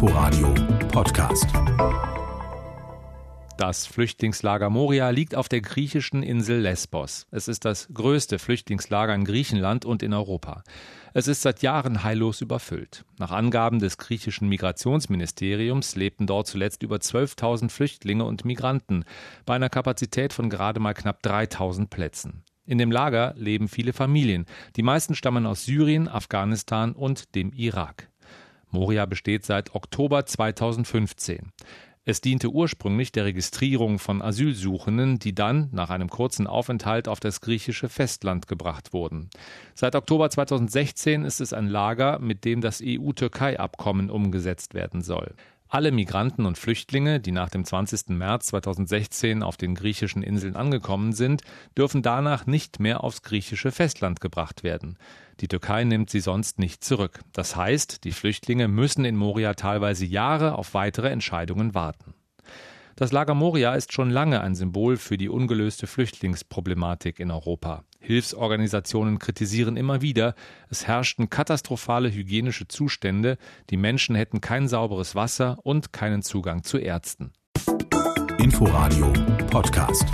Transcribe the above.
Inforadio Podcast. Das Flüchtlingslager Moria liegt auf der griechischen Insel Lesbos. Es ist das größte Flüchtlingslager in Griechenland und in Europa. Es ist seit Jahren heillos überfüllt. Nach Angaben des griechischen Migrationsministeriums lebten dort zuletzt über 12.000 Flüchtlinge und Migranten bei einer Kapazität von gerade mal knapp 3.000 Plätzen. In dem Lager leben viele Familien. Die meisten stammen aus Syrien, Afghanistan und dem Irak. Moria besteht seit Oktober 2015. Es diente ursprünglich der Registrierung von Asylsuchenden, die dann nach einem kurzen Aufenthalt auf das griechische Festland gebracht wurden. Seit Oktober 2016 ist es ein Lager, mit dem das EU-Türkei-Abkommen umgesetzt werden soll. Alle Migranten und Flüchtlinge, die nach dem 20. März 2016 auf den griechischen Inseln angekommen sind, dürfen danach nicht mehr aufs griechische Festland gebracht werden. Die Türkei nimmt sie sonst nicht zurück. Das heißt, die Flüchtlinge müssen in Moria teilweise Jahre auf weitere Entscheidungen warten. Das Lager Moria ist schon lange ein Symbol für die ungelöste Flüchtlingsproblematik in Europa. Hilfsorganisationen kritisieren immer wieder, es herrschten katastrophale hygienische Zustände, die Menschen hätten kein sauberes Wasser und keinen Zugang zu Ärzten. Inforadio Podcast.